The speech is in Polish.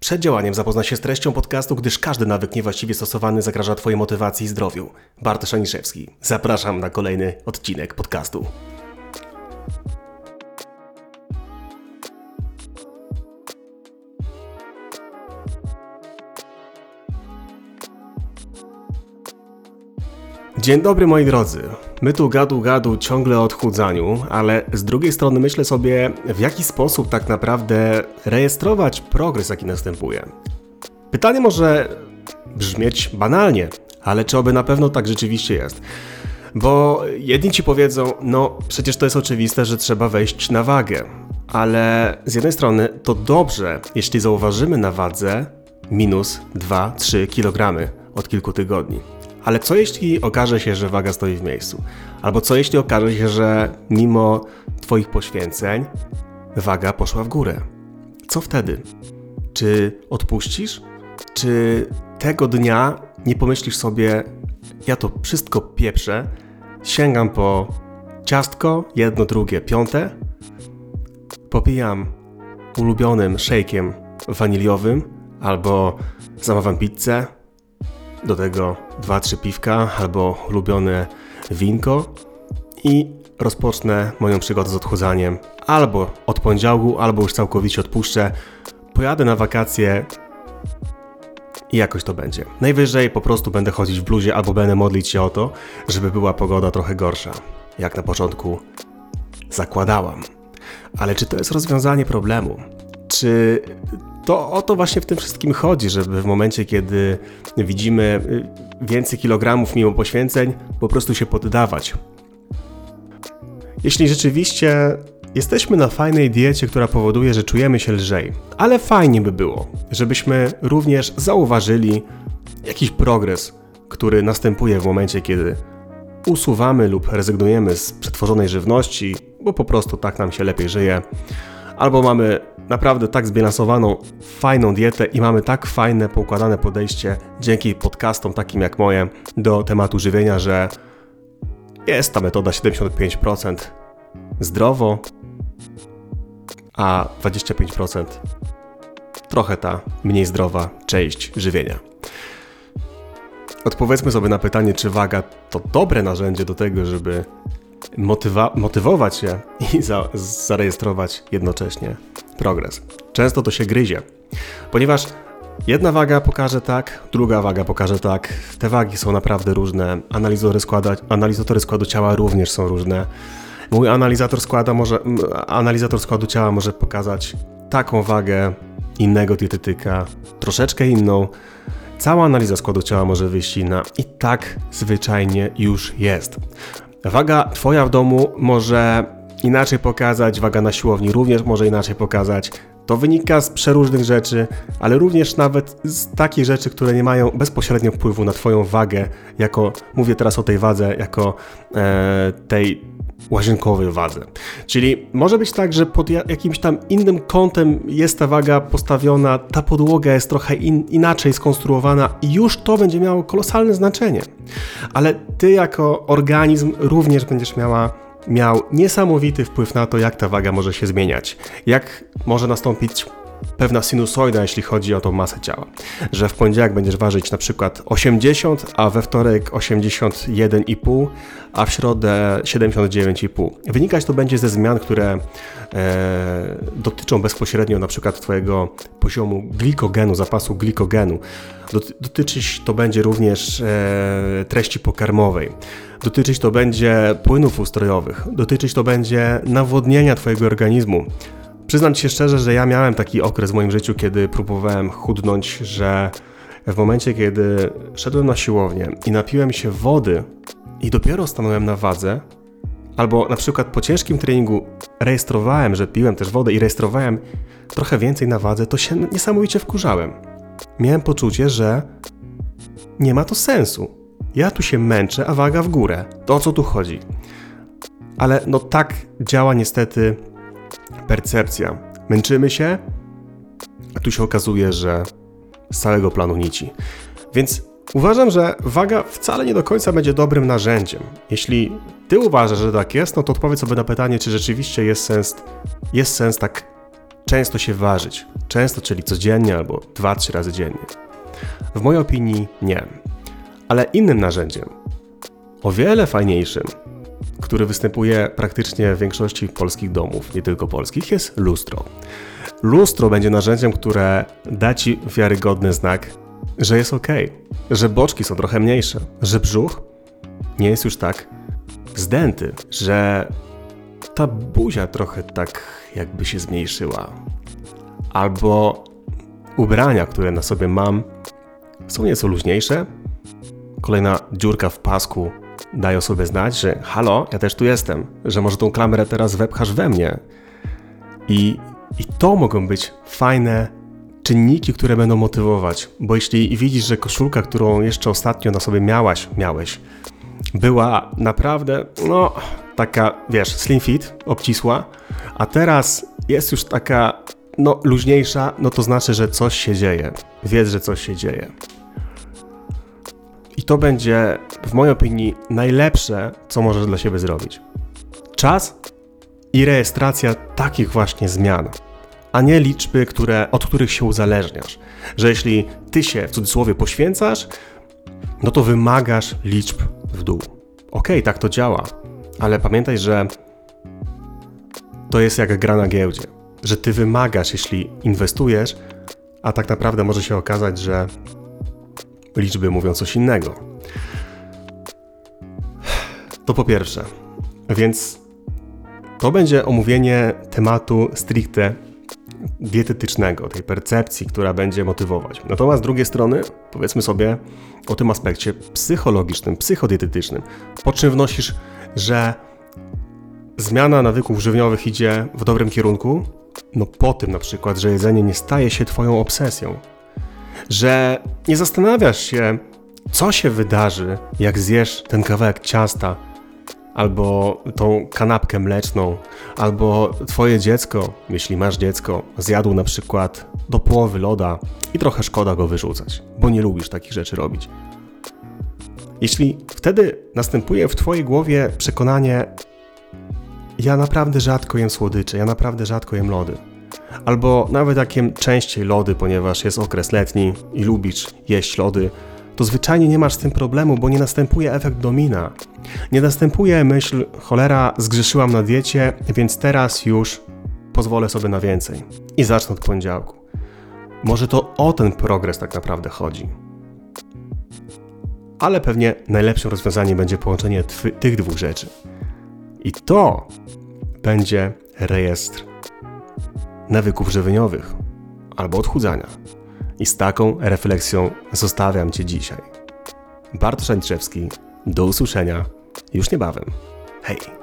Przed działaniem zapoznaj się z treścią podcastu, gdyż każdy nawyk niewłaściwie stosowany zagraża Twojej motywacji i zdrowiu. Bartosz Aniszewski. Zapraszam na kolejny odcinek podcastu. Dzień dobry moi drodzy. My tu gadu gadu ciągle o odchudzaniu, ale z drugiej strony myślę sobie, w jaki sposób tak naprawdę rejestrować progres, jaki następuje. Pytanie może brzmieć banalnie, ale czy oby na pewno tak rzeczywiście jest? Bo jedni ci powiedzą, no przecież to jest oczywiste, że trzeba wejść na wagę. Ale z jednej strony to dobrze, jeśli zauważymy na wadze minus 2-3 kg od kilku tygodni. Ale co jeśli okaże się, że waga stoi w miejscu? Albo co jeśli okaże się, że mimo Twoich poświęceń waga poszła w górę? Co wtedy? Czy odpuścisz? Czy tego dnia nie pomyślisz sobie, ja to wszystko pieprzę, sięgam po ciastko, jedno, drugie, piąte, popijam ulubionym shake'iem waniliowym albo zamawiam pizzę, do tego 2-3 piwka albo ulubione winko i rozpocznę moją przygodę z odchudzaniem. Albo od poniedziałku, albo już całkowicie odpuszczę. Pojadę na wakacje i jakoś to będzie. Najwyżej po prostu będę chodzić w bluzie albo będę modlić się o to, żeby była pogoda trochę gorsza. Jak na początku zakładałam. Ale czy to jest rozwiązanie problemu? Czy to o to właśnie w tym wszystkim chodzi, żeby w momencie, kiedy widzimy y, więcej kilogramów mimo poświęceń, po prostu się poddawać. Jeśli rzeczywiście jesteśmy na fajnej diecie, która powoduje, że czujemy się lżej, ale fajnie by było, żebyśmy również zauważyli jakiś progres, który następuje w momencie, kiedy usuwamy lub rezygnujemy z przetworzonej żywności, bo po prostu tak nam się lepiej żyje, albo mamy naprawdę tak zbilansowaną, fajną dietę i mamy tak fajne, poukładane podejście dzięki podcastom takim jak moje do tematu żywienia, że jest ta metoda 75% zdrowo, a 25% trochę ta mniej zdrowa część żywienia. Odpowiedzmy sobie na pytanie, czy waga to dobre narzędzie do tego, żeby motywa- motywować się i za- zarejestrować jednocześnie progres. Często to się gryzie, ponieważ jedna waga pokaże tak, druga waga pokaże tak. Te wagi są naprawdę różne. Składa, analizatory składu ciała również są różne. Mój analizator, składa może, analizator składu ciała może pokazać taką wagę innego dietetyka, troszeczkę inną. Cała analiza składu ciała może wyjść inna i tak zwyczajnie już jest. Waga Twoja w domu może inaczej pokazać, waga na siłowni również może inaczej pokazać. To wynika z przeróżnych rzeczy, ale również nawet z takich rzeczy, które nie mają bezpośrednio wpływu na Twoją wagę, jako, mówię teraz o tej wadze, jako e, tej łazienkowej wadze. Czyli może być tak, że pod jakimś tam innym kątem jest ta waga postawiona, ta podłoga jest trochę in, inaczej skonstruowana i już to będzie miało kolosalne znaczenie. Ale ty jako organizm również będziesz miała miał niesamowity wpływ na to, jak ta waga może się zmieniać, jak może nastąpić pewna sinusoida, jeśli chodzi o tą masę ciała. Że w poniedziałek będziesz ważyć na przykład 80, a we wtorek 81,5, a w środę 79,5. Wynikać to będzie ze zmian, które e, dotyczą bezpośrednio na przykład Twojego poziomu glikogenu, zapasu glikogenu. Dotyczyć to będzie również e, treści pokarmowej. Dotyczyć to będzie płynów ustrojowych. Dotyczyć to będzie nawodnienia Twojego organizmu. Przyznam Ci się szczerze, że ja miałem taki okres w moim życiu, kiedy próbowałem chudnąć, że w momencie, kiedy szedłem na siłownię i napiłem się wody i dopiero stanąłem na wadze, albo na przykład po ciężkim treningu rejestrowałem, że piłem też wodę i rejestrowałem trochę więcej na wadze, to się niesamowicie wkurzałem. Miałem poczucie, że nie ma to sensu. Ja tu się męczę, a waga w górę. To o co tu chodzi? Ale no tak działa niestety percepcja. Męczymy się, a tu się okazuje, że z całego planu nici. Więc uważam, że waga wcale nie do końca będzie dobrym narzędziem. Jeśli ty uważasz, że tak jest, no to odpowiedz sobie na pytanie, czy rzeczywiście jest sens, jest sens tak często się ważyć. Często, czyli codziennie albo 2-3 razy dziennie. W mojej opinii nie. Ale innym narzędziem, o wiele fajniejszym, który występuje praktycznie w większości polskich domów, nie tylko polskich, jest lustro. Lustro będzie narzędziem, które da ci wiarygodny znak, że jest ok, że boczki są trochę mniejsze, że brzuch nie jest już tak zdęty, że ta buzia trochę tak jakby się zmniejszyła. Albo ubrania, które na sobie mam, są nieco luźniejsze. Kolejna dziurka w pasku daje o sobie znać, że halo, ja też tu jestem, że może tą klamerę teraz wepchasz we mnie. I, i to mogą być fajne czynniki, które będą motywować, bo jeśli widzisz, że koszulka, którą jeszcze ostatnio na sobie miałaś, miałeś, była naprawdę, no, taka, wiesz, slim fit, obcisła, a teraz jest już taka, no, luźniejsza, no to znaczy, że coś się dzieje. Wiedz, że coś się dzieje. To będzie, w mojej opinii, najlepsze, co możesz dla siebie zrobić. Czas i rejestracja takich właśnie zmian, a nie liczby, które, od których się uzależniasz. Że jeśli ty się w cudzysłowie poświęcasz, no to wymagasz liczb w dół. Okay, tak to działa, ale pamiętaj, że to jest jak gra na giełdzie, że ty wymagasz, jeśli inwestujesz, a tak naprawdę może się okazać, że liczby mówią coś innego. To po pierwsze. Więc to będzie omówienie tematu stricte dietetycznego, tej percepcji, która będzie motywować. Natomiast z drugiej strony, powiedzmy sobie o tym aspekcie psychologicznym, psychodietetycznym. Po czym wnosisz, że zmiana nawyków żywniowych idzie w dobrym kierunku? No po tym na przykład, że jedzenie nie staje się Twoją obsesją. Że nie zastanawiasz się, co się wydarzy, jak zjesz ten kawałek ciasta albo tą kanapkę mleczną, albo twoje dziecko, jeśli masz dziecko, zjadł na przykład do połowy loda i trochę szkoda go wyrzucać, bo nie lubisz takich rzeczy robić. Jeśli wtedy następuje w twojej głowie przekonanie, ja naprawdę rzadko jem słodycze, ja naprawdę rzadko jem lody. Albo nawet jak jem częściej lody, ponieważ jest okres letni i lubisz jeść lody, to zwyczajnie nie masz z tym problemu, bo nie następuje efekt domina. Nie następuje myśl, cholera, zgrzeszyłam na diecie, więc teraz już pozwolę sobie na więcej. I zacznę od poniedziałku. Może to o ten progres tak naprawdę chodzi. Ale pewnie najlepszym rozwiązaniem będzie połączenie tych dwóch rzeczy. I to będzie rejestr nawyków żywieniowych albo odchudzania. I z taką refleksją zostawiam Cię dzisiaj. Bartosz Andrzejewski, do usłyszenia już niebawem. Hej!